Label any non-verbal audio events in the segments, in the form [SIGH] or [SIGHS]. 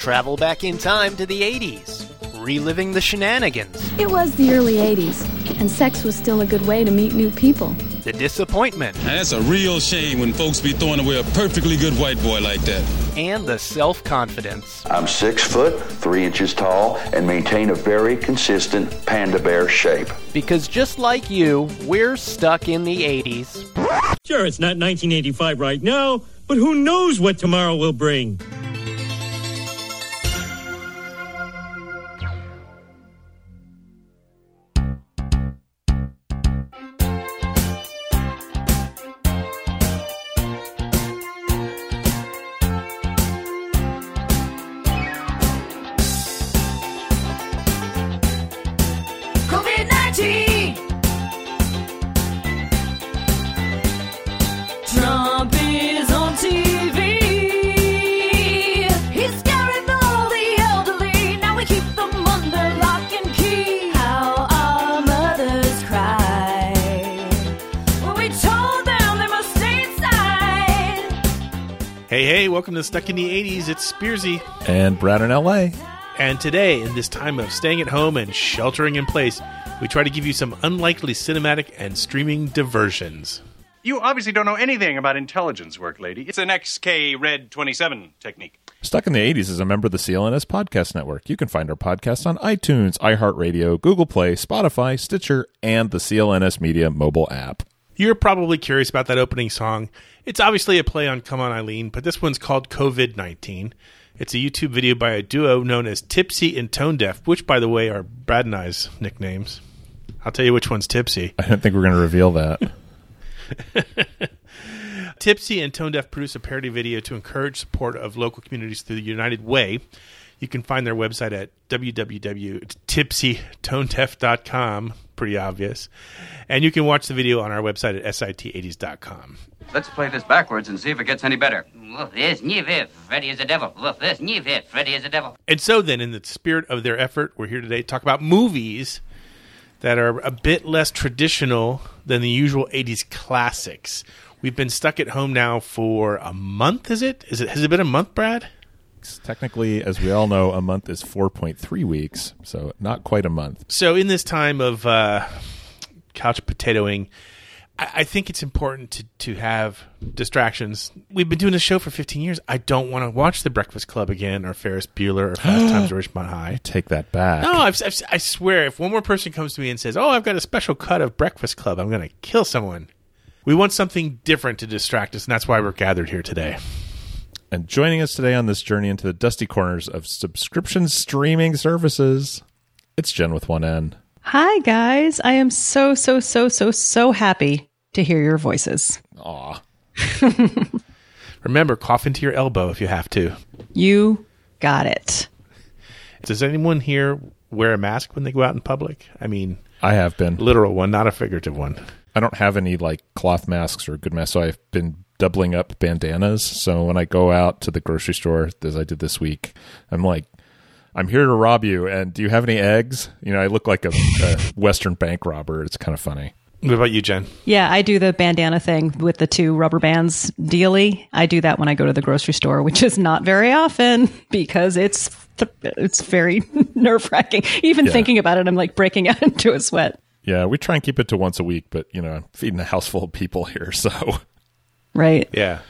travel back in time to the 80s, reliving the shenanigans, It was the early 80s, and sex was still a good way to meet new people. the disappointment, Now, that's a real shame when folks be throwing away a perfectly good white boy like that. and the self confidence. I'm six foot, three inches tall, and maintain a very consistent panda bear shape. Because just like you, we're stuck in the 80s. Sure, it's not 1985 right now, but who knows what tomorrow will bring? Stuck in the 80s. It's Spearsy. and Brad in LA. And today, in this time of staying at home and sheltering in place, we try to give you some unlikely cinematic and streaming diversions. You obviously don't know anything about intelligence work, lady. It's an XK Red 27 technique. Stuck in the 80s is a member of the CLNS Podcast Network. You can find our podcast on iTunes, iHeartRadio, Google Play, Spotify, Stitcher, and the CLNS Media mobile app. You're probably curious about that opening song. It's obviously a play on Come On Eileen, but this one's called COVID 19. It's a YouTube video by a duo known as Tipsy and Tone Deaf, which, by the way, are Brad and I's nicknames. I'll tell you which one's Tipsy. I don't think we're going to reveal that. [LAUGHS] Tipsy and Tone Deaf produce a parody video to encourage support of local communities through the United Way. You can find their website at www.tipsytonedeaf.com. Pretty obvious. And you can watch the video on our website at sit80s.com. Let's play this backwards and see if it gets any better. Woof this, new viv, Freddy is a devil. Woof this, new viv, Freddy is a devil. And so, then, in the spirit of their effort, we're here today to talk about movies that are a bit less traditional than the usual 80s classics. We've been stuck at home now for a month, is it? Is it has it been a month, Brad? Technically, as we all know, a month is 4.3 weeks, so not quite a month. So, in this time of uh, couch potatoing, I, I think it's important to, to have distractions. We've been doing this show for 15 years. I don't want to watch The Breakfast Club again, or Ferris Bueller, or Fast Times at Ridgemont High. [GASPS] Take that back. No, I've, I've, I swear, if one more person comes to me and says, "Oh, I've got a special cut of Breakfast Club," I'm going to kill someone. We want something different to distract us, and that's why we're gathered here today. And joining us today on this journey into the dusty corners of subscription streaming services, it's Jen with one N. Hi, guys. I am so, so, so, so, so happy to hear your voices. Aw. [LAUGHS] Remember, cough into your elbow if you have to. You got it. Does anyone here wear a mask when they go out in public? I mean, I have been. literal one, not a figurative one. I don't have any like cloth masks or good masks, so I've been doubling up bandanas. So when I go out to the grocery store, as I did this week, I'm like, I'm here to rob you, and do you have any eggs? You know, I look like a, a [LAUGHS] Western bank robber. It's kind of funny. What about you, Jen? Yeah, I do the bandana thing with the two rubber bands dealy. I do that when I go to the grocery store, which is not very often [LAUGHS] because it's th- it's very [LAUGHS] nerve wracking. Even Yeah. thinking about it, I'm like breaking out into a sweat. Yeah, we try and keep it to once a week, but you know, I'm feeding a house full of people here, so Right. Yeah,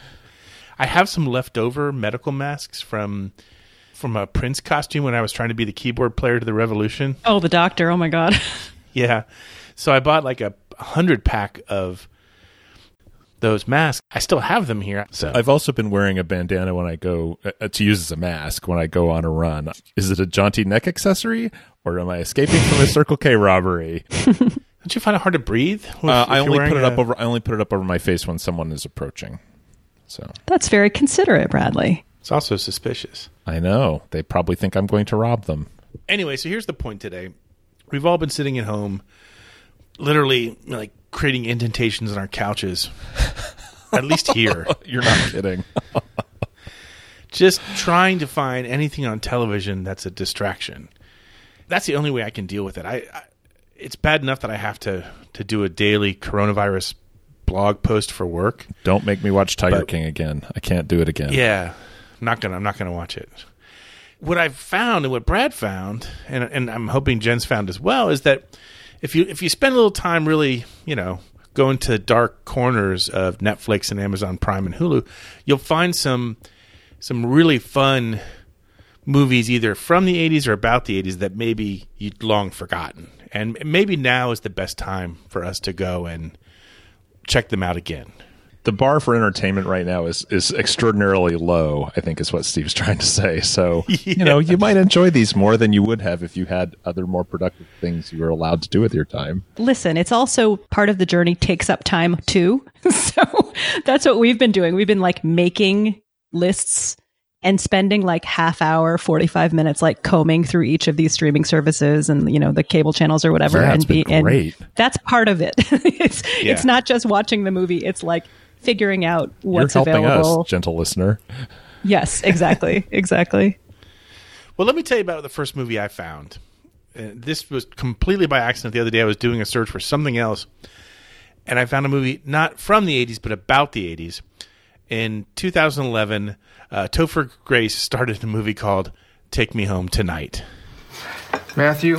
I have some leftover medical masks from from a Prince costume when I was trying to be the keyboard player to the Revolution. Oh, the doctor. Oh my god. [LAUGHS] Yeah. So I bought like a hundred pack of those masks. I still have them here. So I've also been wearing a bandana when I go uh, to use as a mask when I go on a run. Is it a jaunty neck accessory, or am I escaping from a Circle K robbery? [LAUGHS] don't you find it hard to breathe? if- Uh, I only put it up a- over. I only put it up over my face when someone is approaching. So That's very considerate, Bradley. It's also suspicious. I know they probably think I'm going to rob them. Anyway, so here's the point today. We've all been sitting at home, literally like creating indentations on our couches. [LAUGHS] at least here. You're not kidding. [LAUGHS] just trying to find anything on television that's a distraction. That's the only way I can deal with it. I, I it's bad enough that I have to to do a daily coronavirus blog post for work. Don't make me watch Tiger But- King again. I can't do it again. Yeah, I'm not gonna. I'm not gonna watch it. what I've found and what Brad found, and and I'm hoping Jen's found as well, is that if you if you spend a little time really, you know, going to dark corners of Netflix and Amazon Prime and Hulu, you'll find some some really fun movies either from the 80s or about the 80s that maybe you'd long forgotten. And maybe now is the best time for us to go and check them out again. The bar for entertainment right now is is extraordinarily low. I think is what Steve's [LAUGHS] trying to say. So you know you might enjoy these more than you would have if you had other more productive things you were allowed to do with your time. Listen, it's also part of the journey takes up time too. [LAUGHS] so that's what we've been doing. We've been like making lists and spending like half hour 45 minutes like combing through each of these streaming services and you know the cable channels or whatever Yeah, and it's been and great. that's part of it [LAUGHS] it's Yeah. it's not just watching the movie it's like figuring out what's You're helping available us, gentle listener. yes exactly [LAUGHS] exactly Well, let me tell you about the first movie I found. Uh, this was completely by accident. The other day, I was doing a search for something else, and I found a movie not from the 80s, but about the 80s. In 2011, uh, Topher Grace started a movie called Take Me Home Tonight. Matthew,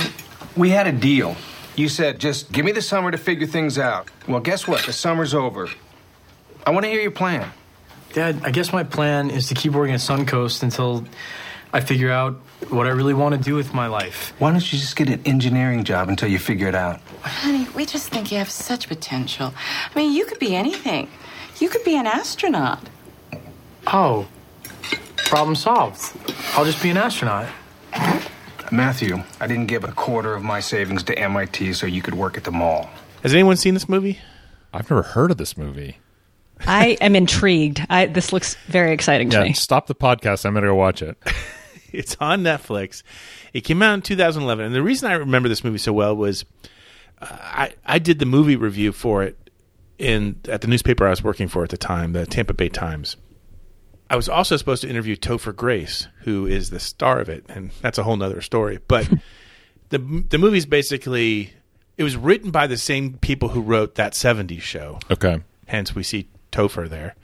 we had a deal. You said, just give me the summer to figure things out. Well, guess what? The summer's over. I want to hear your plan. Dad, I guess my plan is to keep working at Suncoast until I figure out what I really want to do with my life. Why don't you just get an engineering job until you figure it out? Honey, we just think you have such potential. I mean, you could be anything. You could be an astronaut. Oh, problem solved. I'll just be an astronaut. Matthew, I didn't give a quarter of my savings to MIT so you could work at the mall. Has anyone seen this movie? I've never heard of this movie. i am intrigued i this looks very exciting to Yeah, me stop the podcast. I'm going to go watch it. [LAUGHS] It's on Netflix. It came out in 2011, and the reason I remember this movie so well was uh, I I did the movie review for it in at the newspaper I was working for at the time, the Tampa Bay Times. I was also supposed to interview Topher Grace, who is the star of it, and that's a whole nother story. But [LAUGHS] the the movie's basically it was written by the same people who wrote that 70s show. Okay. Hence, we see Topher there.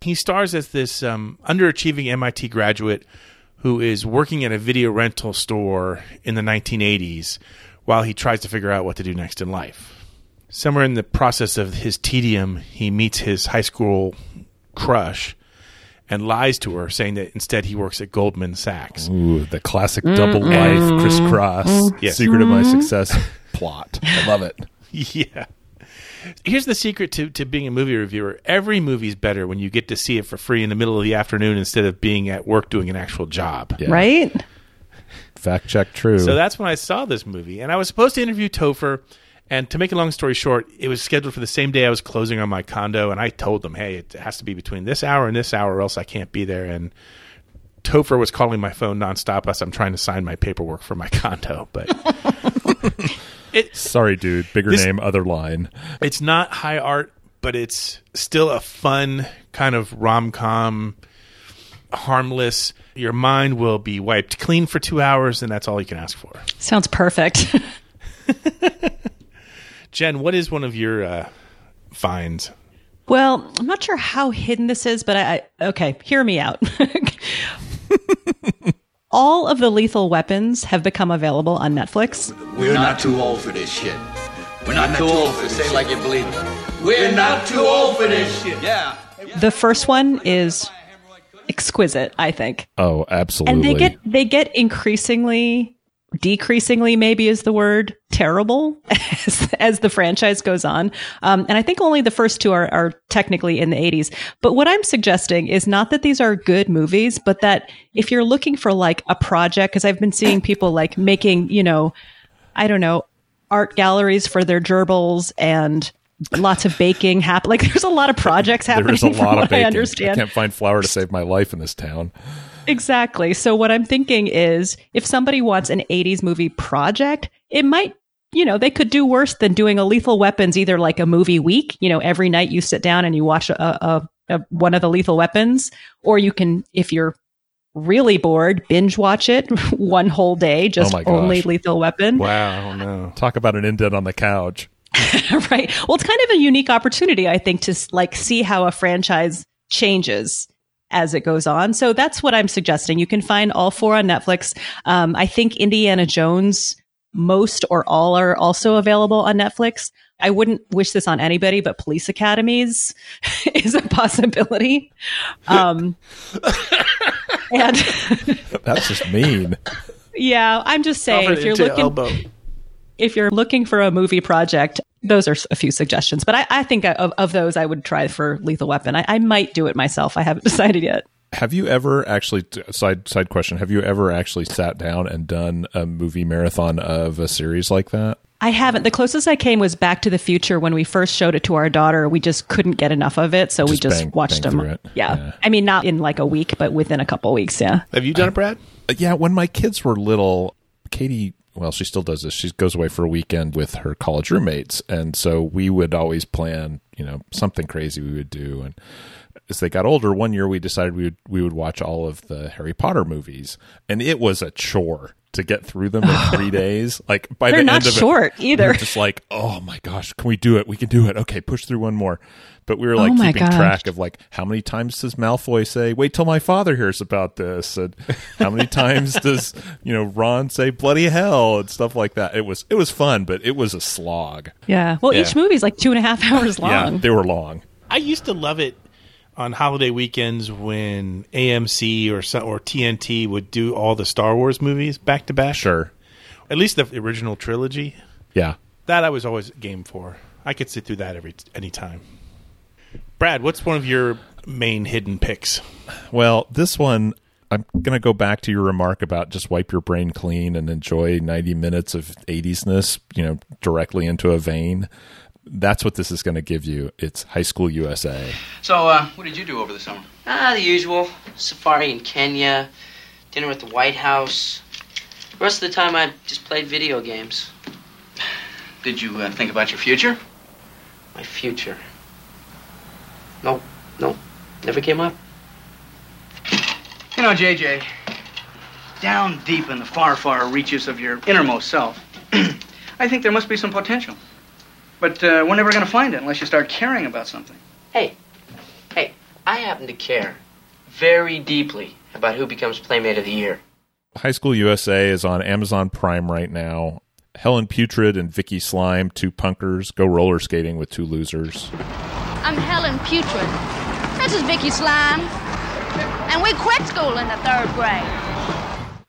He stars as this um, underachieving MIT graduate who is working at a video rental store in the 1980s while he tries to figure out what to do next in life. Somewhere in the process of his tedium, he meets his high school crush and lies to her, saying that instead he works at Goldman Sachs. Ooh, the classic mm-hmm. double life crisscross mm-hmm. Yes. secret of my mm-hmm. success [LAUGHS] plot. I love it. [LAUGHS] yeah. Here's the secret to, to being a movie reviewer. Every movie's better when you get to see it for free in the middle of the afternoon instead of being at work doing an actual job. right Fact check true. So that's when I saw this movie. And I was supposed to interview Topher. And to make a long story short, it was scheduled for the same day I was closing on my condo. And I told them, hey, it has to be between this hour and this hour, or else I can't be there. And Topher was calling my phone nonstop as I'm trying to sign my paperwork for my [LAUGHS] condo. But [LAUGHS] Sorry, dude. Bigger This- name, other line. it's not high art, but it's still a fun kind of rom com, harmless. Your mind will be wiped clean for two hours, and that's all you can ask for. sounds perfect [LAUGHS] Jen, what is one of your uh, finds? Well, I'm not sure how hidden this is, but I, I okay, hear me out. [LAUGHS] All of the lethal weapons have become available on Netflix. We're not too old for this shit. We're not too old for this. Say like you believe it. We're not too old for this shit. Yeah. The first one is exquisite, I think. Oh, absolutely. And they get they get increasingly decreasingly maybe is the word terrible [LAUGHS] as, as the franchise goes on um, and i think only the first two are, are technically in the 80s but what i'm suggesting is not that these are good movies but that if you're looking for like a project because i've been seeing people like making you know i don't know art galleries for their gerbils and lots of baking happen like there's a lot of projects happening There's a lot of bacon. i understand can't find flour to save my life in this town. Exactly. So what I'm thinking is if somebody wants an 80s movie project, it might, you know, they could do worse than doing a Lethal Weapons either like a movie week, you know, every night you sit down and you watch a, a, a one of the Lethal Weapons, or you can if you're really bored, binge watch it [LAUGHS] one whole day, oh just Oh only Lethal Weapon. Wow, [LAUGHS] no. Talk about an indent on the couch. right. Well, it's kind of a unique opportunity, I think, to like see how a franchise changes as it goes on. So that's what I'm suggesting. You can find all four on Netflix. Um, I think Indiana Jones, most or all are also available on Netflix. I wouldn't wish this on anybody, but police academies [LAUGHS] is a possibility. Um, [LAUGHS] and That's just mean. [LAUGHS] yeah, I'm just saying Covered if you're looking elbow. if you're looking for a movie project, those are a few suggestions. But I, I think of, of those, I would try for Lethal Weapon. I, I might do it myself. I haven't [LAUGHS] decided yet. Have you ever actually side side question? Have you ever actually sat down and done a movie marathon of a series like that? I haven't. The closest I came was Back to the Future when we first showed it to our daughter. We just couldn't get enough of it, so we Just just bang- watched bang them. through it. Yeah. I mean, not in like a week, but within a couple weeks. Yeah. Have you done it, Brad? Uh, Yeah, when my kids were little, Katie, well, she still does this. She goes away for a weekend with her college roommates, and so we would always plan, you know, something crazy we would do. And as they got older, one year we decided we would we would watch all of the Harry Potter movies, and it was a chore to get through them in [SIGHS] three days. Like by They're the not end of short it, either. we just like, oh my gosh, can we do it? We can do it. Okay, push through one more. But we were oh like Oh keeping gosh. track of like how many times does Malfoy say, "Wait till my father hears about this," and how many times [LAUGHS] does you know Ron say "bloody hell" and stuff like that. It was it was fun, but it was a slog. Yeah. Well, Yeah. each movie's like two and a half [LAUGHS] hours long. Yeah, they were long. I used to love it on holiday weekends when AMC or some, or TNT would do all the Star Wars movies back to back. Sure. At least the original trilogy. Yeah. That I was always game for. I could sit through that every any time. Brad, what's one of your main hidden picks? Well, this one, I'm going to go back to your remark about just wipe your brain clean and enjoy 90 minutes of 80s-ness, you know, directly into a vein. That's what this is going to give you. It's High School USA. So, uh, what did you do over the summer? Ah, the usual. Safari in Kenya, dinner at the White House. The rest of the time, I just played video games. Did you uh, think about your future? My future. Nope, nope. Never came up. You know, JJ, down deep in the far, far reaches of your innermost self, [CLEARS THROAT] I think there must be some potential. But uh, we're never going to find it unless you start caring about something. Hey, hey, I happen to care very deeply about who becomes Playmate of the Year. High School USA is on Amazon Prime right now. Helen Putrid and Vicky Slime, two punkers, go roller skating with two losers. I'm Helen Putrid. This is Vicky Slime. And we quit school in the third grade.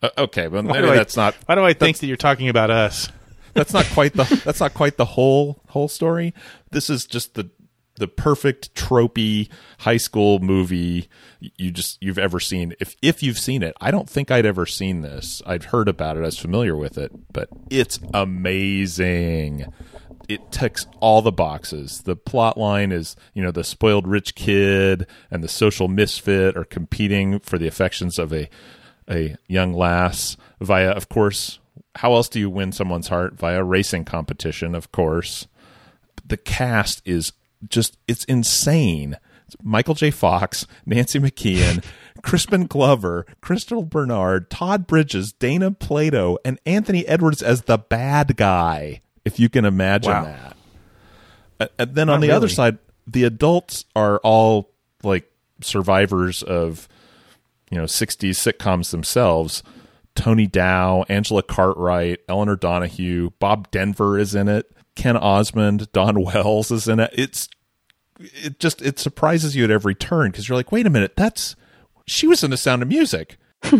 Uh, okay, but Why maybe do I- that's not. Why do I think that you're talking about us? [LAUGHS] That's not quite the. That's not quite the whole whole story. This is just the the perfect tropey high school movie you just you've ever seen. If if you've seen it, I don't think I'd ever seen this. I'd heard about it. I was familiar with it, but it's amazing. It ticks all the boxes. The plot line is, you know, the spoiled rich kid and the social misfit are competing for the affections of a a young lass via, of course, how else do you win someone's heart? Via racing competition, of course. The cast is just, it's insane. Michael J. Fox, Nancy McKeon, [LAUGHS] Crispin Glover, Crystal Bernard, Todd Bridges, Dana Plato, and Anthony Edwards as the bad guy, if you can imagine Wow. that. And then on Not the other side, the adults are all like survivors of you know 60s sitcoms themselves. Tony dow angela cartwright elinor donahue bob denver is in it. Ken osmond dawn [LAUGHS] wells is in it. It's it just it surprises you at every turn because you're like wait a minute that's she was in the sound of music [LAUGHS]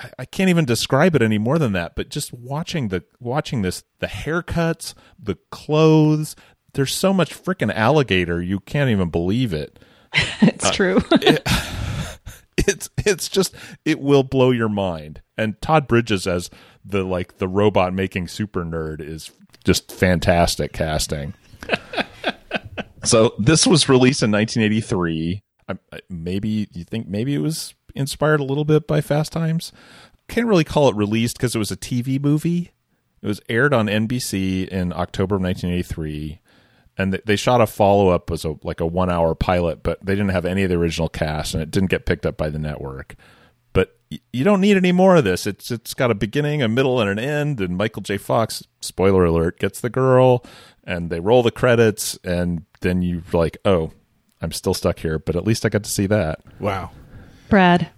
I- I can't even describe it any more than that. But just watching the watching this, the haircuts, the clothes. There's so much freaking alligator. You can't even believe it. [LAUGHS] It's Uh, true. [LAUGHS] it- [LAUGHS] it's it's just it will blow your mind. And Todd Bridges as the like the robot making super nerd is just fantastic casting. so this was released in 1983. I, I- maybe you think maybe it was inspired a little bit by Fast Times. Can't really call it released because it was a TV movie. It was aired on NBC in October of 1983, and they shot a follow up as a like a one hour pilot, but they didn't have any of the original cast, and it didn't get picked up by the network. But you don't need any more of this. It's it's got a beginning, a middle, and an end. And Michael J. Fox, spoiler alert, gets the girl, and they roll the credits, and then you're like, oh, I'm still stuck here, but at least I got to see that. Wow. Brad,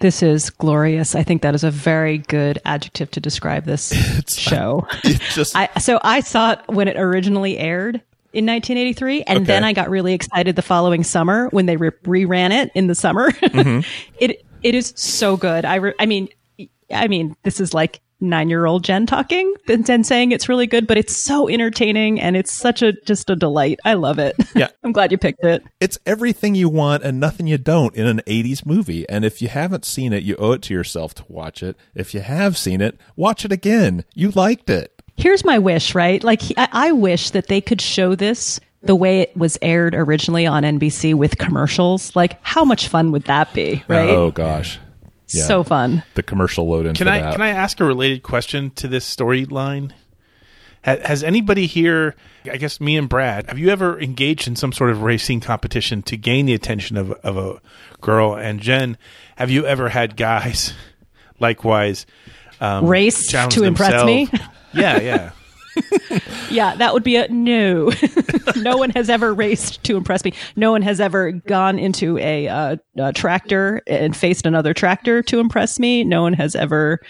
this is glorious. I think that is a very good adjective to describe this [LAUGHS] show. [LAUGHS] just I, so I saw it when it originally aired in 1983, and then I got really excited the following summer when they re- reran it in the summer. [LAUGHS] Mhm. it it is so good. I re- I mean, I mean, this is like nine year old Jen talking and, and saying it's really good, but it's so entertaining and it's such a just a delight. I love it. Yeah. [LAUGHS] I'm glad you picked it. It's everything you want and nothing you don't in an 80s movie. And if you haven't seen it, you owe it to yourself to watch it. If you have seen it, watch it again. You liked it. Here's my wish, right? Like, I, I wish that they could show this the way it was aired originally on NBC with commercials. Like, how much fun would that be, right? Oh, gosh. So fun. The commercial load in Can I that. can I ask a related question to this storyline? Ha- Has anybody here, I guess me and Brad, have you ever engaged in some sort of racing competition to gain the attention of, of a girl? And Jen, have you ever had guys [LAUGHS] likewise um, Race to impress me? [LAUGHS] Yeah, yeah. [LAUGHS] Yeah, that would be a no. [LAUGHS] no one has ever raced to impress me. No one has ever gone into a, uh, a tractor and faced another tractor to impress me. No one has ever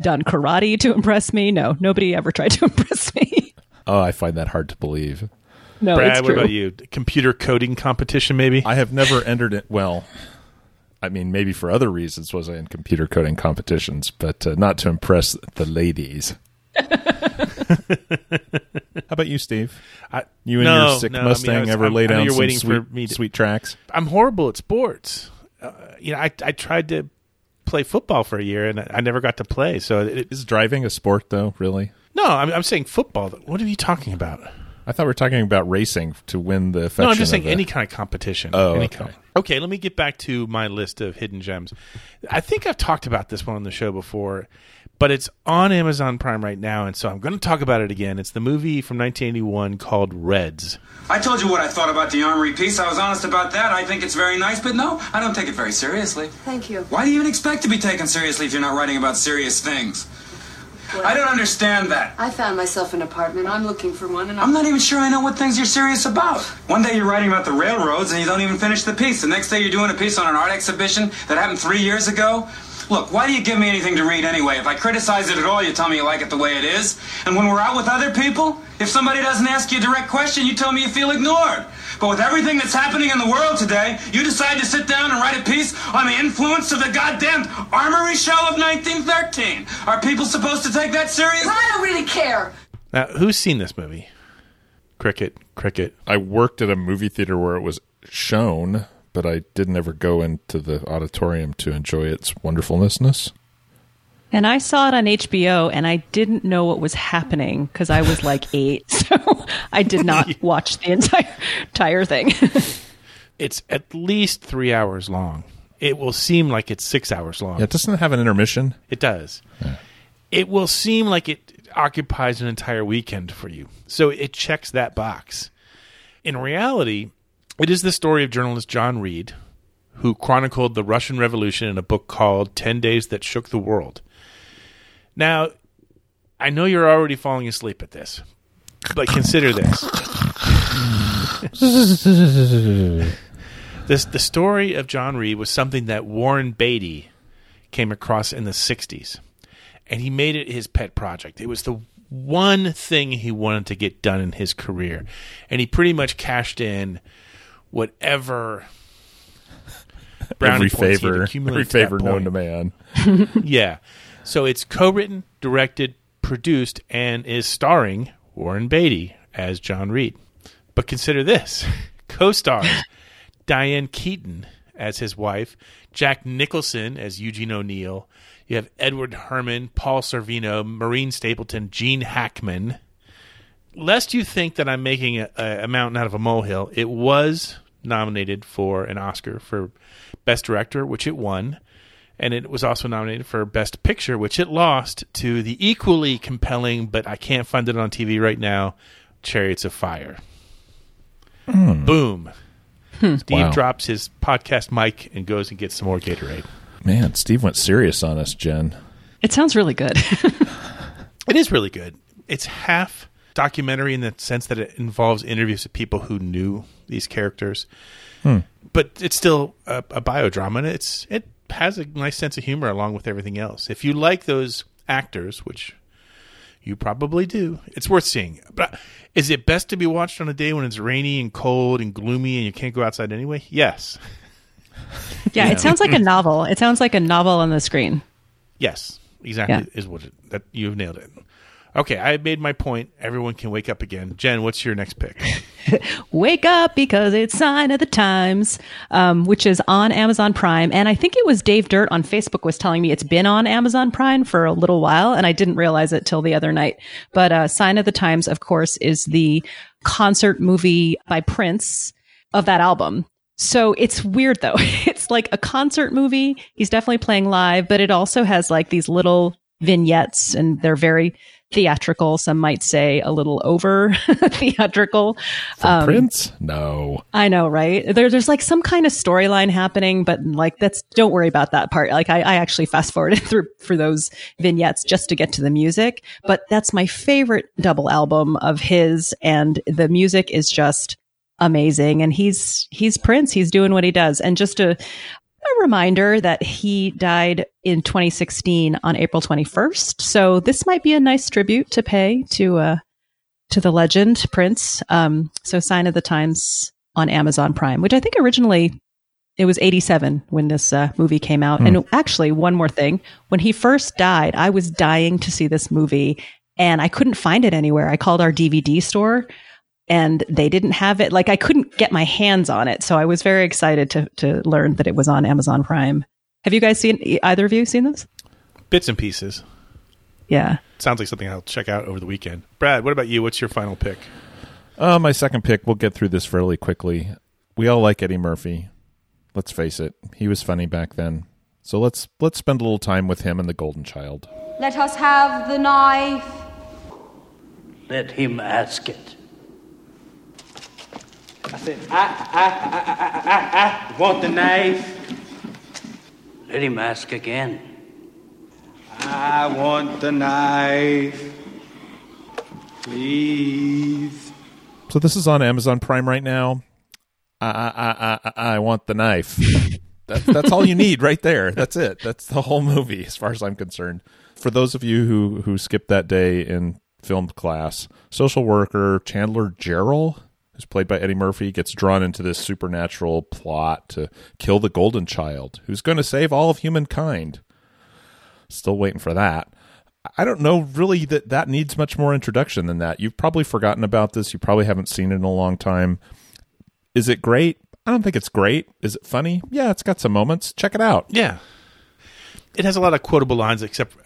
done karate to impress me. No, nobody ever tried to [LAUGHS] impress me. oh, I find that hard to believe. No, Brad, it's what about you? Computer coding competition, maybe? I have never entered it. Well, I mean, maybe for other reasons was I in computer coding competitions, but uh, not to impress the ladies. [LAUGHS] How about you, Steve? I, You and no, your sick no, I mean, I Mustang was- ever I'm- lay down you're some waiting sweet, for me to- sweet tracks? I'm horrible at sports. Uh, you know, I I tried to play football for a year and I I never got to play. So it, Is driving a sport, though? Really? no, I'm, I'm saying football. What are you talking about? I thought we were talking about racing to win the. No, I'm just saying any kind of competition. Oh, any okay. kind. Okay, let me get back to my list of hidden gems. I think I've talked about this one on the show before, but it's on Amazon Prime right now, and so I'm going to talk about it again. It's the movie from 1981 called Reds. I told you what I thought about the armory piece. I was honest about that. I think it's very nice, but no, I don't take it very seriously. Thank you. Why do you even expect to be taken seriously if you're not writing about serious things? I don't understand that. I found myself an apartment. I'm looking for one, and I'm not even sure I know what things you're serious about. One day you're writing about the railroads and you don't even finish the piece. The next day you're doing a piece on an art exhibition that happened three years ago. Look, why do you give me anything to read anyway? If I criticize it at all, you tell me you like it the way it is. And when we're out with other people, if somebody doesn't ask you a direct question, you tell me you feel ignored. But with everything that's happening in the world today, you decide to sit down and write a piece on the influence of the goddamn armory show of 1913. Are people supposed to take that seriously? I don't really care. Now, who's seen this movie? Cricket, cricket. I worked at a movie theater where it was shown, but I didn't ever go into the auditorium to enjoy its wonderfulness. And I saw it on HBO and I didn't know what was happening because I was like [LAUGHS] eight. [LAUGHS] So I did not watch the entire, entire thing. [LAUGHS] It's at least three hours long. It will seem like it's six hours long. Yeah, doesn't it have an intermission? It does. It will seem like it occupies an entire weekend for you. So it checks that box. In reality, it is the story of journalist John Reed, who chronicled the Russian Revolution in a book called 10 Days That Shook the World. Now, I know you're already falling asleep at this, but consider this. this the story of John Reed was something that Warren Beatty came across in the 60s and he made it his pet project. It was the one thing he wanted to get done in his career and he pretty much cashed in whatever [LAUGHS] brownie every favor, every accumulated to that favor known to man. [LAUGHS] yeah. So it's co-written, directed, produced, and is starring Warren Beatty as John Reed. But consider this: [LAUGHS] co-stars Diane Keaton as his wife, Jack Nicholson as Eugene O'Neill. You have Edward Herrmann, Paul Sorvino, Maureen Stapleton, Gene Hackman. Lest you think that I'm making a, a mountain out of a molehill, it was nominated for an Oscar for Best Director, which it won and it was also nominated for Best Picture, which it lost to the equally compelling, but I can't find it on TV right now, Chariots of Fire. Hmm. Boom. Hmm. Steve Wow. drops his podcast mic and goes and gets some more Gatorade. Man, Steve went serious on us, Jen. it sounds really good. [LAUGHS] It is really good. It's half documentary in the sense that it involves interviews with people who knew these characters, Hmm. but it's still a, a biodrama, and it's it has a nice sense of humor along with everything else. If you like those actors, which you probably do, it's worth seeing. But is it best to be watched on a day when it's rainy and cold and gloomy and you can't go outside anyway? Yes. Yeah, it sounds like a [LAUGHS] novel. It sounds like a novel on the screen. Yes, exactly Yeah. is what it, that you've nailed it. Okay, I made my point. Everyone can wake up again. Jen, what's your next pick? [LAUGHS] Wake up because it's Sign of the Times, um, which is on Amazon Prime. And I think it was Dave Dirt on Facebook was telling me it's been on Amazon Prime for a little while, and I didn't realize it till the other night. But uh, Sign of the Times, of course, is the concert movie by Prince of that album. So it's weird though. [LAUGHS] It's like a concert movie. He's definitely playing live, but it also has like these little vignettes and they're very theatrical. Some might say a little over [LAUGHS] theatrical. Um, Prince? No. I know, right? There, there's like some kind of storyline happening, but like that's don't worry about that part. Like I, I actually fast forwarded [LAUGHS] through for those vignettes just to get to the music. But that's my favorite double album of his, and the music is just amazing. And he's he's Prince. He's doing what he does. And just a reminder that he died in 2016 on April 21st. So this might be a nice tribute to pay to uh to the legend Prince. Um, so Sign of the Times on Amazon Prime, which I think originally it was 87 when this uh, movie came out. Hmm. And actually, one more thing, when he first died, I was dying to see this movie and I couldn't find it anywhere. I called our DVD store and they didn't have it. Like I couldn't get my hands on it. So I was very excited to, to learn that it was on Amazon Prime. Have you guys seen, either of you seen this? Bits and pieces. Yeah. Sounds like something I'll check out over the weekend. Brad, what about you? What's your final pick? Uh, my second pick, we'll get through this fairly quickly. We all like Eddie Murphy. Let's face it, he was funny back then. So let's let's spend a little time with him and the Golden Child. Let us have the knife. Let him ask it. I said, I, I, I, I, I, I want the knife. Let him ask again. I want the knife. Please. So this is on Amazon Prime right now. I I I I, I want the knife. That's that's all you need right there. That's it. That's the whole movie, as far as I'm concerned. For those of you who who skipped that day in film class, social worker Chandler Jarrell, who's played by Eddie Murphy, gets drawn into this supernatural plot to kill the Golden Child, who's going to save all of humankind. Still waiting for that. I don't know really that that needs much more introduction than that. You've probably forgotten about this. You probably haven't seen it in a long time. Is it great? I don't think it's great. Is it funny? Yeah, it's got some moments. Check it out. Yeah. It has a lot of quotable lines, except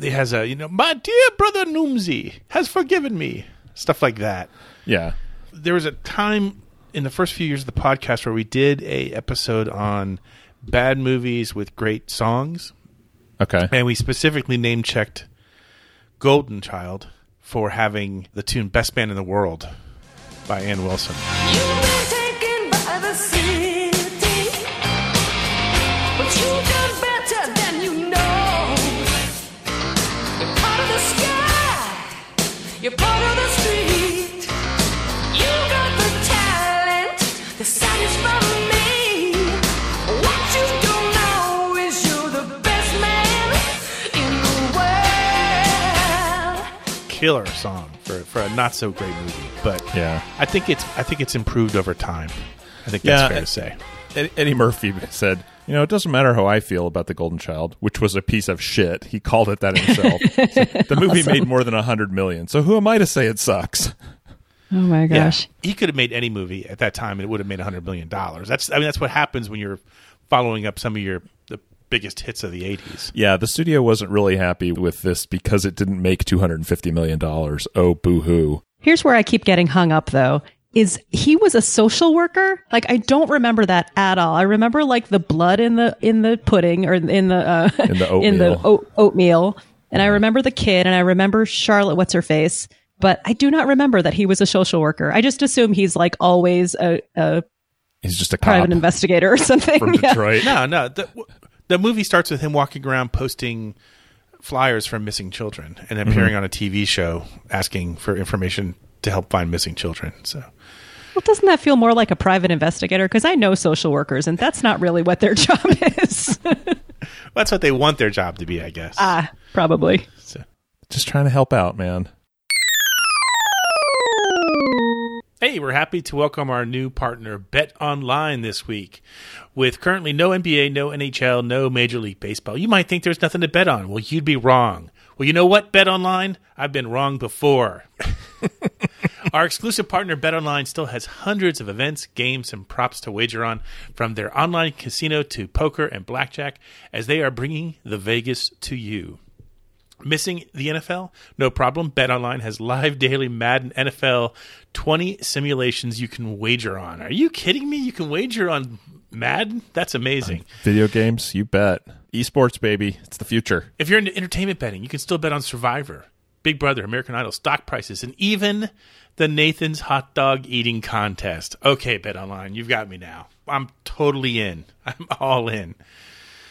it has a, you know, my dear brother Noomsy has forgiven me. Stuff like that. Yeah. There was a time in the first few years of the podcast where we did a episode on bad movies with great songs. Okay. And we specifically name checked Golden Child for having the tune Best Band in the World by Ann Wilson. Killer song for, for a not so great movie, but Yeah. I think it's I think it's improved over time. I think that's fair to say. Eddie Murphy said, "You know, it doesn't matter how I feel about the Golden Child, which was a piece of shit. He called it that himself. [LAUGHS] the movie Awesome. made more than a hundred million. So who am I to say it sucks? Oh my Yeah. gosh. he could have made any movie at that time and it would have made a hundred million dollars. That's I mean that's what happens when you're following up some of your the biggest hits of the eighties. Yeah, the studio wasn't really happy with this because it didn't make two hundred and fifty million dollars. Oh, boo hoo! Here's where I keep getting hung up though. Is he was a social worker? Like I don't remember that at all. I remember like the blood in the in the pudding or in the uh, In the [LAUGHS] in the oatmeal. oat, oatmeal, and I remember the kid, and I remember Charlotte. What's her face? But I do not remember that he was a social worker. I just assume he's like always a, a He's just a private cop. investigator or [LAUGHS] something. From Yeah. Detroit. No, no. The, the movie starts with him walking around posting flyers for missing children and appearing Mhm. on a TV show asking for information to help find missing children. So Well, doesn't that feel more like a private investigator? Because I know social workers, and that's not really what their [LAUGHS] job is. That's what they want their job to be, I guess. ah, probably. Just trying to help out, man. Hey, we're happy to welcome our new partner, Bet Online, this week. With currently no NBA, no NHL, no Major League Baseball, you might think there's nothing to bet on. Well, you'd be wrong. Well, you know what, Bet Online? I've been wrong before. [LAUGHS] Our exclusive partner, BetOnline, still has hundreds of events, games, and props to wager on, from their online casino to poker and blackjack, as they are bringing the Vegas to you. Missing the NFL? No problem. BetOnline has live daily Madden NFL 20 simulations you can wager on. Are you kidding me? You can wager on Madden? That's amazing. Uh, video games, you bet. Esports, baby. It's the future. If you're into entertainment betting, you can still bet on Survivor, Big Brother, American Idol, stock prices, and even the Nathan's hot dog eating contest. Okay, Bet Online, you've got me now. I'm totally in. [LAUGHS] I'm all in.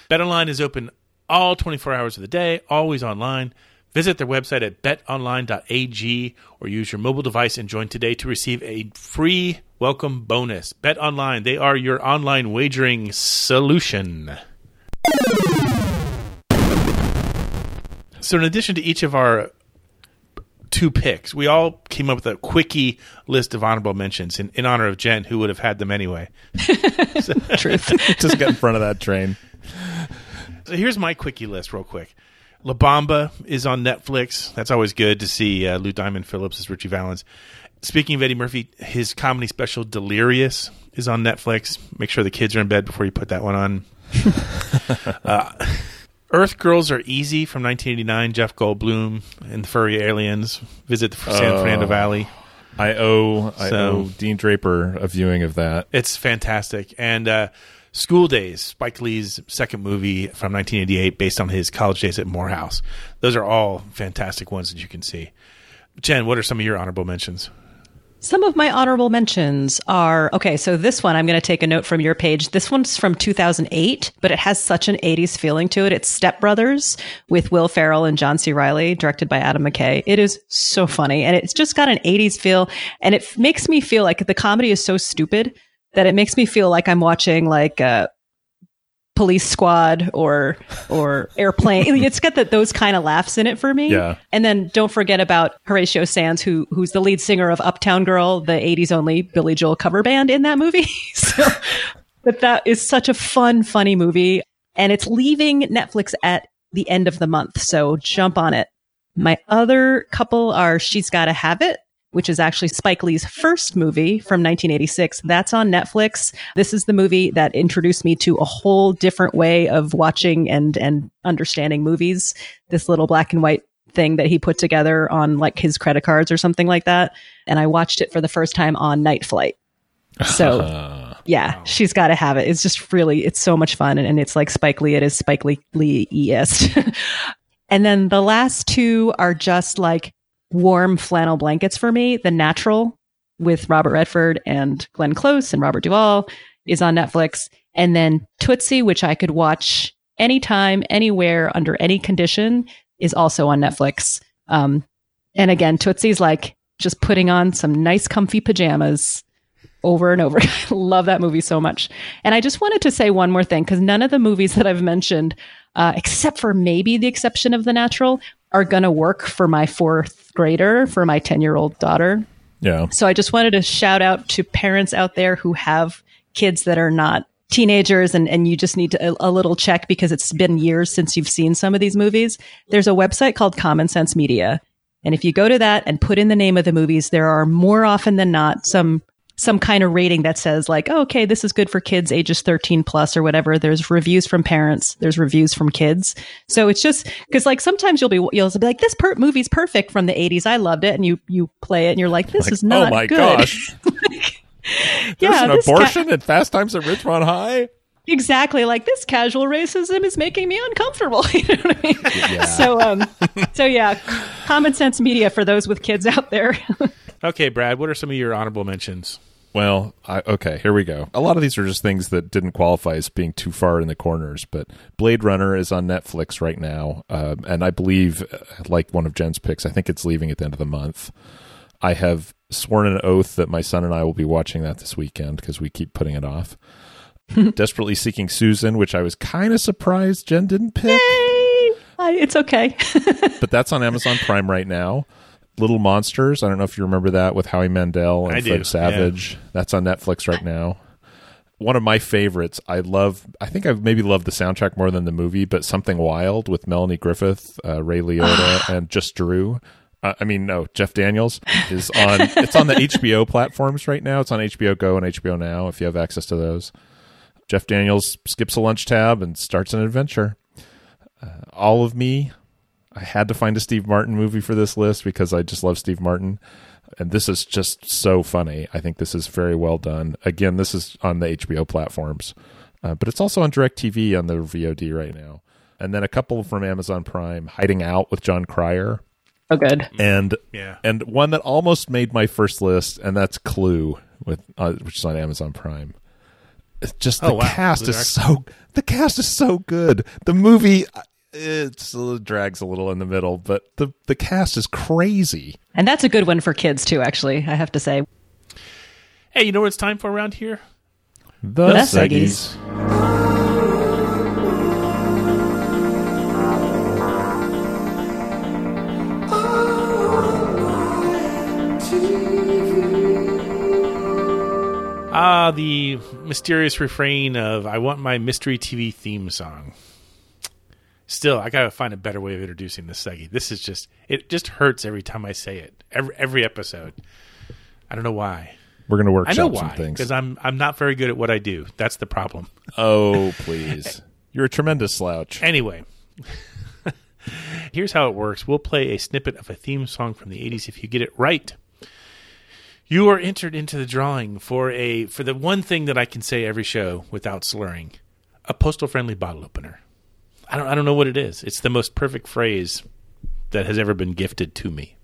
Bet Online is open all 24 hours of the day, always online. Visit their website at betonline.ag or use your mobile device and join today to receive a free welcome bonus. Bet Online, they are your online wagering solution. So, in addition to each of our two picks, we all came up with a quickie list of honorable mentions in, in honor of Jen, who would have had them anyway. [LAUGHS] [LAUGHS] Truth. Just get in front of that train. So here's my quickie list, real quick. La Bamba is on Netflix. That's always good to see uh, Lou Diamond Phillips as Ritchie Valens. Speaking of Eddie Murphy, his comedy special Delirious is on Netflix. Make sure the kids are in bed before you put that one on. [LAUGHS] uh, Earth Girls Are Easy from 1989. Jeff Goldblum and the Furry Aliens visit the San Oh. Fernando Valley. I owe I owe Dean Draper a viewing of that. It's fantastic. And uh, School Daze, Spike Lee's second movie from 1988, based on his college days at Morehouse. Those are all fantastic ones that you can see. Jen, what are some of your honorable mentions? Some of my honorable mentions are okay. So this one, I'm going to take a note from your page. This one's from 2008, but it has such an 80s feeling to it. It's Step Brothers with Will Ferrell and John C. Reilly, directed by Adam McKay. It is so funny, and it's just got an 80s feel, and it makes me feel like the comedy is so stupid that it makes me feel like I'm watching like a Police Squad or or Airplane. it's got that those kind of laughs in it for me. Yeah. And then don't forget about Horatio Sanz, who who's the lead singer of Uptown Girl, the '80s only Billy Joel cover band in that movie. [LAUGHS] so, but that is such a fun, funny movie, and it's leaving Netflix at the end of the month. So jump on it. My other couple are She's Gotta Have It, which is actually Spike Lee's first movie from 1986. That's on Netflix. This is the movie that introduced me to a whole different way of watching and, and understanding movies. This little black and white thing that he put together on like his credit cards or something like that. And I watched it for the first time on Night Flight. So [LAUGHS] yeah, she's got to have it. It's just really, it's so much fun. And, and it's like Spike Lee. It is Spike Lee Lee-est. [LAUGHS] and then the last two are just like warm flannel blankets for me. The Natural with Robert Redford and Glenn Close and Robert Duvall is on Netflix. And then Tootsie, which I could watch anytime, anywhere, under any condition, is also on Netflix. Um, and again, Tootsie's like just putting on some nice, comfy pajamas over and over. [LAUGHS] I love that movie so much. And I just wanted to say one more thing because none of the movies [LAUGHS] that I've mentioned, uh, except for maybe the exception of The Natural, are going to work for my fourth grader, for my 10 year old daughter. Yeah. So I just wanted to shout out to parents out there who have kids that are not teenagers and, and you just need to, a, a little check because it's been years since you've seen some of these movies. There's a website called Common Sense Media. And if you go to that and put in the name of the movies, there are more often than not some some kind of rating that says like, oh, okay, this is good for kids ages 13 plus or whatever. There's reviews from parents. There's reviews from kids. So it's just because like sometimes you'll be, you'll be like, this per- movie's perfect from the 80s. I loved it. And you, you play it and you're like, this Like, is not oh my good. gosh. [LAUGHS] There's Yeah, an this ca- abortion at Fast Times at Ridgemont High. Exactly. Like this casual racism is making me uncomfortable. [LAUGHS] you know what I mean? Yeah. So, um, so yeah, common sense media for those with kids out there. [LAUGHS] Okay, Brad, what are some of your honorable mentions? Well, I, okay, here we go. A lot of these are just things that didn't qualify as being too far in the corners, but Blade Runner is on Netflix right now, um, and I believe, uh, like one of Jen's picks, I think it's leaving at the end of the month. I have sworn an oath that my son and I will be watching that this weekend because we keep putting it off. [LAUGHS] Desperately Seeking Susan, which I was kind of surprised Jen didn't pick. I, it's okay. [LAUGHS] but that's on Amazon Prime right now. Little Monsters. I don't know if you remember that with Howie Mandel and I do, Fred Savage. That's on Netflix right now. One of my favorites. I love. I think I've maybe loved the soundtrack more than the movie, but Something Wild with Melanie Griffith, uh, Ray Liotta, [SIGHS] and Just Drew. Uh, I mean, no, Jeff Daniels is on. it's on the HBO platforms right now. It's on HBO Go and HBO Now if you have access to those. Jeff Daniels skips a lunch tab and starts an adventure. Uh, All of Me. I had to find a Steve Martin movie for this list because I just love Steve Martin. And this is just so funny. I think this is very well done. Again, this is on the HBO platforms, uh, but it's also on DirecTV on the VOD right now. And then a couple from Amazon Prime, Hiding Out with Jon Cryer. Oh, good. And Yeah. and one that almost made my first list, and that's Clue, with uh, which is on Amazon Prime. It's just the Oh, wow. cast The is direct- so the cast is so good. The movie it's, it drags a little in the middle, but the the cast is crazy. And that's a good one for kids too. Actually, I have to say. Hey, you know what it's time for around here? The, The Seggies. Ah, the mysterious refrain of "I want my mystery TV theme song." Still, I gotta find a better way of introducing this seggy. This is just—it just hurts every time I say it. Every every episode. I don't know why. We're gonna workshop I know some why things. because I'm I'm not very good at what I do. That's the problem. Oh [LAUGHS] please, you're a tremendous slouch. Anyway, [LAUGHS] here's how it works. We'll play a snippet of a theme song from the 80s if you get it right. You are entered into the drawing for a for the one thing that I can say every show without slurring. A postal friendly bottle opener. I don't I don't know what it is. It's the most perfect phrase that has ever been gifted to me.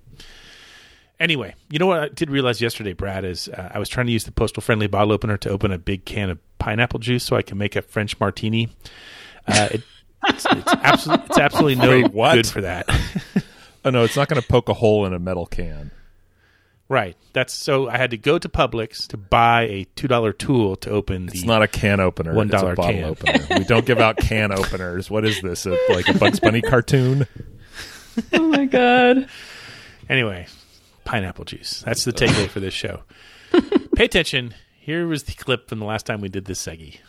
Anyway, you know what I did realize yesterday, Brad, is uh, I was trying to use the postal friendly bottle opener to open a big can of pineapple juice so I can make a French martini. Uh, it, it's, it's, absolutely, it's absolutely [LAUGHS] no Wait, good for that. [LAUGHS] Oh no, it's not going to poke a hole in a metal can. Right. That's so I had to go to Publix to buy a two dollar tool to open the It's not a can opener. one It's a dollar bottle can. opener. we don't give out can [LAUGHS] openers. What is this? A, like a Bugs Bunny cartoon? Oh my god. Anyway, pineapple juice. That's the takeaway for this show. [LAUGHS] Pay attention. Here was the clip from the last time we did this seggy.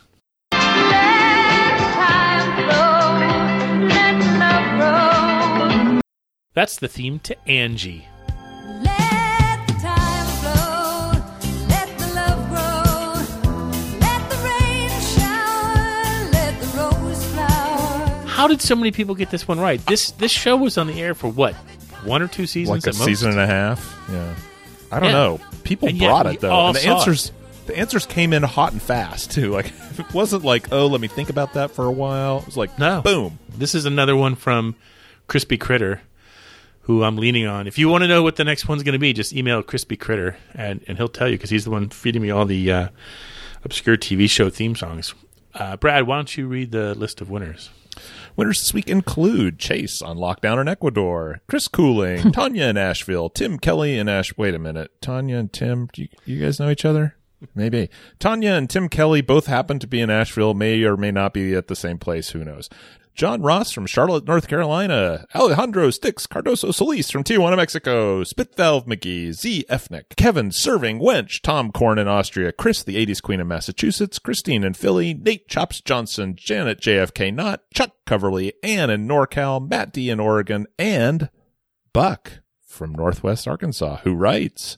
That's the theme to Angie. How did so many people get this one right? This this show was on the air for what? One or two seasons like a season and a half. Yeah, I don't Yeah. know. People And yet brought we it though, and the saw it. answers the answers came in hot and fast too. [LAUGHS] Like it wasn't like oh, let me think about that for a while. It was like No. boom. This is another one from Crispy Critter, who I'm leaning on. If you want to know what the next one's going to be, just email Crispy Critter, and, and he'll tell you because he's the one feeding me all the uh, obscure TV show theme songs. Uh, Brad, why don't you read the list of winners? Winners this week include Chase on lockdown in Ecuador, Chris Cooling, [LAUGHS] Tanya in Asheville, Tim Kelly in Ash. Wait a minute, Tanya and Tim, do you, you guys know each other? Maybe Tanya and Tim Kelly both happen to be in Asheville, may or may not be at the same place. Who knows? John Ross from Charlotte, North Carolina, Alejandro Sticks Cardoso Solis from Tijuana, Mexico, Spitvalve McGee, Z Efnick, Kevin Serving Wench, Tom Korn in Austria, Chris the 80s Queen of Massachusetts, Christine in Philly, Nate Chops Johnson, Janet JFK Knott, Chuck Coverly, Ann in NorCal, Matt D in Oregon, and Buck from Northwest Arkansas, who writes,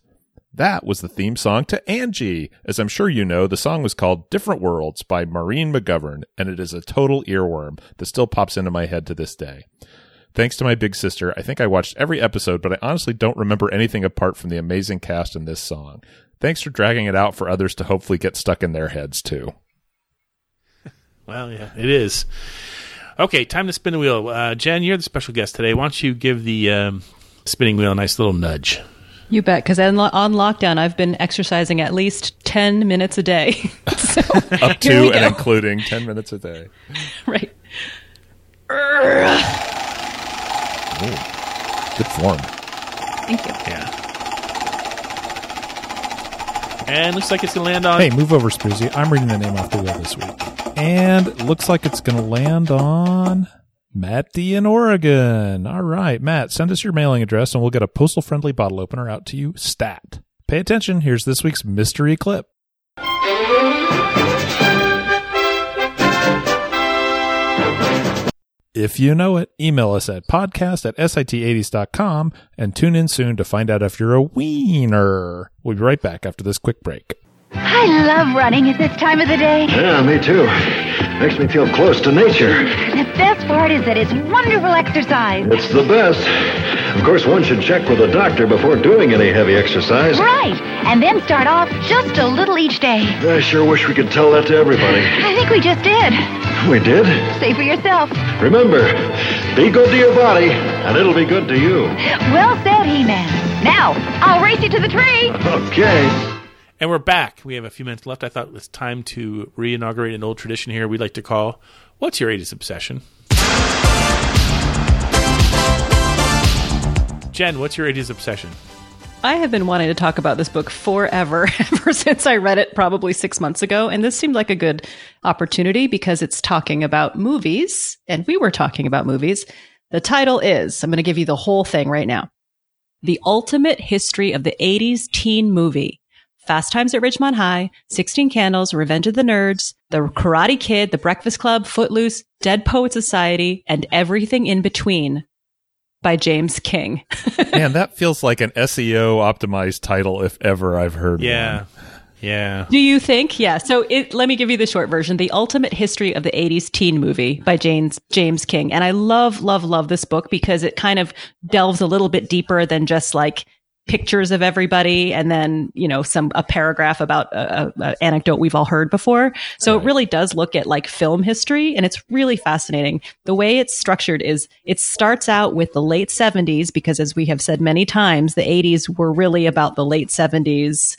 that was the theme song to Angie. As I'm sure you know, the song was called Different Worlds by Maureen McGovern, and it is a total earworm that still pops into my head to this day. Thanks to my big sister, I think I watched every episode, but I honestly don't remember anything apart from the amazing cast in this song. Thanks for dragging it out for others to hopefully get stuck in their heads too. [LAUGHS] Well, yeah, it is. Okay, time to spin the wheel. Uh, Jen, you're the special guest today. Why don't you give the um, spinning wheel a nice little nudge? You bet, because on, lo- on lockdown, I've been exercising at least 10 minutes a day. [LAUGHS] so, [LAUGHS] Up to and go. including 10 minutes a day. Right. Good form. Thank you. Yeah. And looks like it's going to land on. Hey, move over, Spruzy. I'm reading the name off the wheel this week. And looks like it's going to land on Matt D in Oregon. All right, Matt, send us your mailing address and we'll get a postal friendly bottle opener out to you stat. Pay attention. Here's this week's mystery clip. If you know it, email us at podcast at sit80s.com and tune in soon to find out if you're a wiener. We'll be right back after this quick break. I love running at this time of the day. Yeah, me too. Makes me feel close to nature. The best part is that it's wonderful exercise. It's the best. Of course, one should check with a doctor before doing any heavy exercise. Right. And then start off just a little each day. I sure wish we could tell that to everybody. I think we just did. We did. Say for yourself. Remember, be good to your body, and it'll be good to you. Well said, He-Man. Now, I'll race you to the tree. Okay. And we're back. We have a few minutes left. I thought it was time to re-inaugurate an old tradition here we'd like to call What's Your 80s Obsession? Jen, what's your 80s obsession? I have been wanting to talk about this book forever, [LAUGHS] ever since I read it probably six months ago. And this seemed like a good opportunity because it's talking about movies, and we were talking about movies. The title is I'm going to give you the whole thing right now The Ultimate History of the 80s Teen Movie. Fast Times at Ridgemont High, 16 Candles, Revenge of the Nerds, The Karate Kid, The Breakfast Club, Footloose, Dead Poet Society, and Everything in Between by James King. [LAUGHS] Man, that feels like an SEO optimized title if ever I've heard Yeah. one. Yeah. Do you think? Yeah. So it, let me give you the short version. The Ultimate History of the 80s Teen Movie by James, James King. And I love, love, love this book because it kind of delves a little bit deeper than just like pictures of everybody and then, you know, some, a paragraph about a, a, a anecdote we've all heard before. So it really does look at like film history and it's really fascinating. The way it's structured is it starts out with the late 70s because as we have said many times, the 80s were really about the late 70s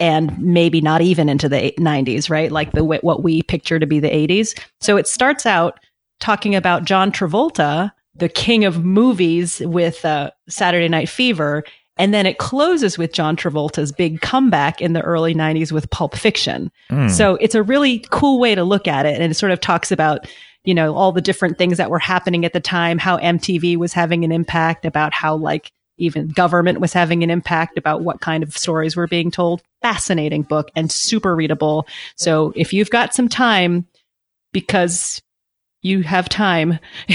and maybe not even into the 90s, right? Like the what we picture to be the 80s. So it starts out talking about John Travolta, the king of movies with uh, Saturday Night Fever, and then it closes with John Travolta's big comeback in the early 90s with Pulp Fiction. Mm. So it's a really cool way to look at it and it sort of talks about you know all the different things that were happening at the time, how MTV was having an impact, about how like even government was having an impact about what kind of stories were being told. Fascinating book and super readable. So if you've got some time, because you have time, [LAUGHS]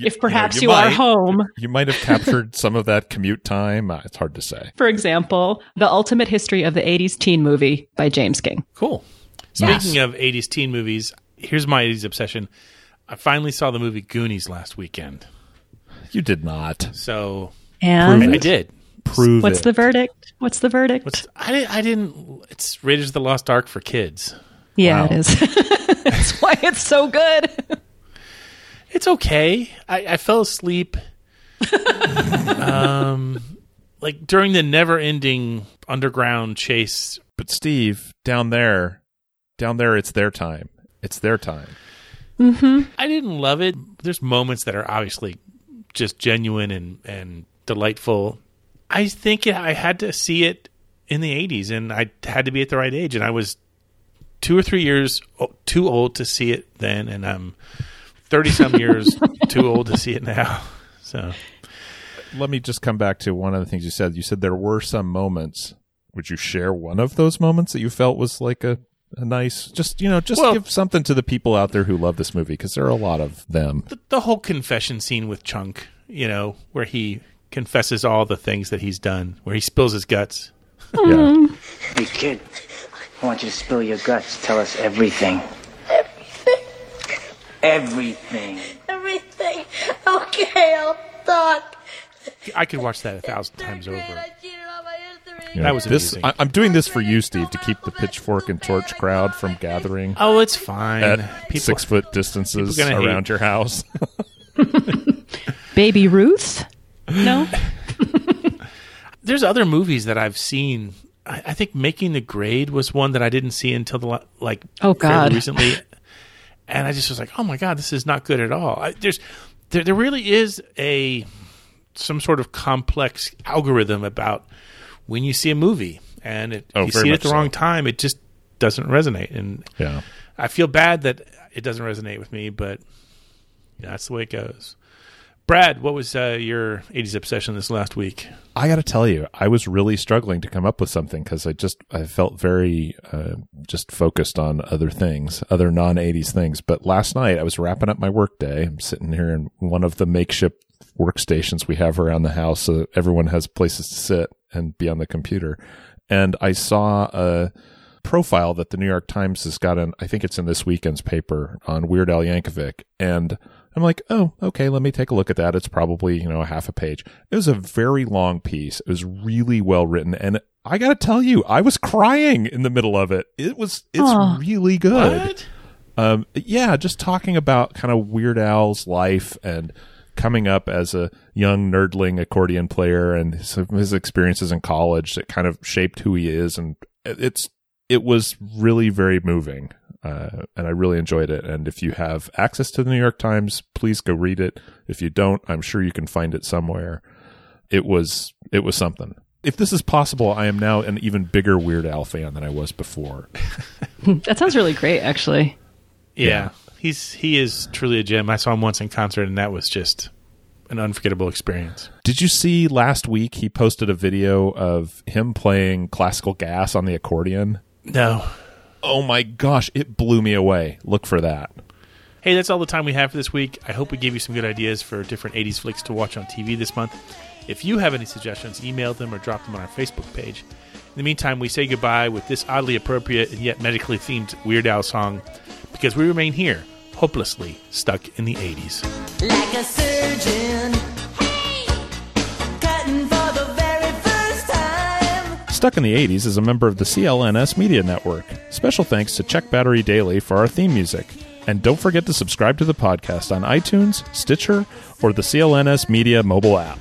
if perhaps you, are might- home, You might have captured some of that commute time. Uh, it's hard to say. for example, The Ultimate History of the 80s Teen Movie by James King. Cool. Yes. Speaking of 80s teen movies, here's my 80s obsession. I finally saw the movie Goonies last weekend. You did not. So And? I, I did. Prove What's the verdict? What's the verdict? What's, I, didn't- I didn't. It's Raiders of the Lost Ark for kids. Yeah, Wow. it is. [LAUGHS] That's [LAUGHS] why it's so good. It's okay. I, I fell asleep. [LAUGHS] um, like during the never-ending underground chase. But Steve, down there, down there, it's their time. It's their time. Mm-hmm. I didn't love it. There's moments that are obviously just genuine and and delightful. I think I had to see it in the 80s, and I had to be at the right age, and I was two or three years too old to see it then, and I'm thirty some years [LAUGHS] too old to see it now. [LAUGHS] So Let me just come back to one of the things you said. You said there were some moments. Would you share one of those moments that you felt was like a, a nice, just, you know, just Well- give something to the people out there who love this movie because there are a lot of them. the, the whole confession scene with Chunk, you know, where he confesses all the things that he's done, where he spills his guts. Yeah. Mm-hmm. Hey, kid, I want you to spill your guts. Tell us everything. Everything. Everything. Everything. Okay, I'll talk. I could watch that a thousand times over. You know, That was this. amusing. I, I'm doing this for you, Steve, to keep the pitchfork and torch crowd from gathering. Oh, it's fine. At People- six foot distances gonna around hate. your house. [LAUGHS] Baby Ruth? No? [LAUGHS] There's other movies that I've seen. I, I think Making the Grade was one that I didn't see until the la- like Oh, fairly God. [LAUGHS] recently, and I just was like, oh my god, this is not good at all. I, there's there there really is a some sort of complex algorithm about when you see a movie, and it, Oh, you see it at the so. wrong time, it just doesn't resonate. And Yeah. I feel bad that it doesn't resonate with me, but you know, that's the way it goes. Brad, what was uh, your '80s obsession this last week? I got to tell you, I was really struggling to come up with something because I just I felt very uh, just focused on other things, other non '80s things. But last night I was wrapping up my work day. I'm sitting here in one of the makeshift workstations we have around the house, so everyone has places to sit and be on the computer. And I saw a profile that the New York Times has got in. I think it's in this weekend's paper on Weird Al Yankovic, and I'm like, oh, okay, let me take a look at that. It's probably, you know, a half a page. It was a very long piece. It was really well written. And I got to tell you, I was crying in the middle of it. It was, it's Aw. really good. What? Um, yeah, just talking about kind of Weird Al's life and coming up as a young nerdling accordion player and his, his experiences in college that kind of shaped who he is. And it's, it was really very moving. Uh, and I really enjoyed it. And if you have access to the New York Times, please go read it. If you don't, I'm sure you can find it somewhere. It was, it was something. If this is possible, I am now an even bigger Weird Al fan than I was before. [LAUGHS] that sounds really great, actually. Yeah, he's he is truly a gem. I saw him once in concert, and that was just an unforgettable experience. Did you see last week he posted a video of him playing classical gas on the accordion? No. Oh my gosh, it blew me away. Look for that. Hey, that's all the time we have for this week. I hope we gave you some good ideas for different 80s flicks to watch on TV this month. If you have any suggestions, email them or drop them on our Facebook page. In the meantime, we say goodbye with this oddly appropriate and yet medically themed Weird Al song because we remain here, hopelessly stuck in the 80s. Like a surgeon. Stuck in the 80s is a member of the CLNS Media Network. Special thanks to Check Battery Daily for our theme music. And don't forget to subscribe to the podcast on iTunes, Stitcher, or the CLNS Media mobile app.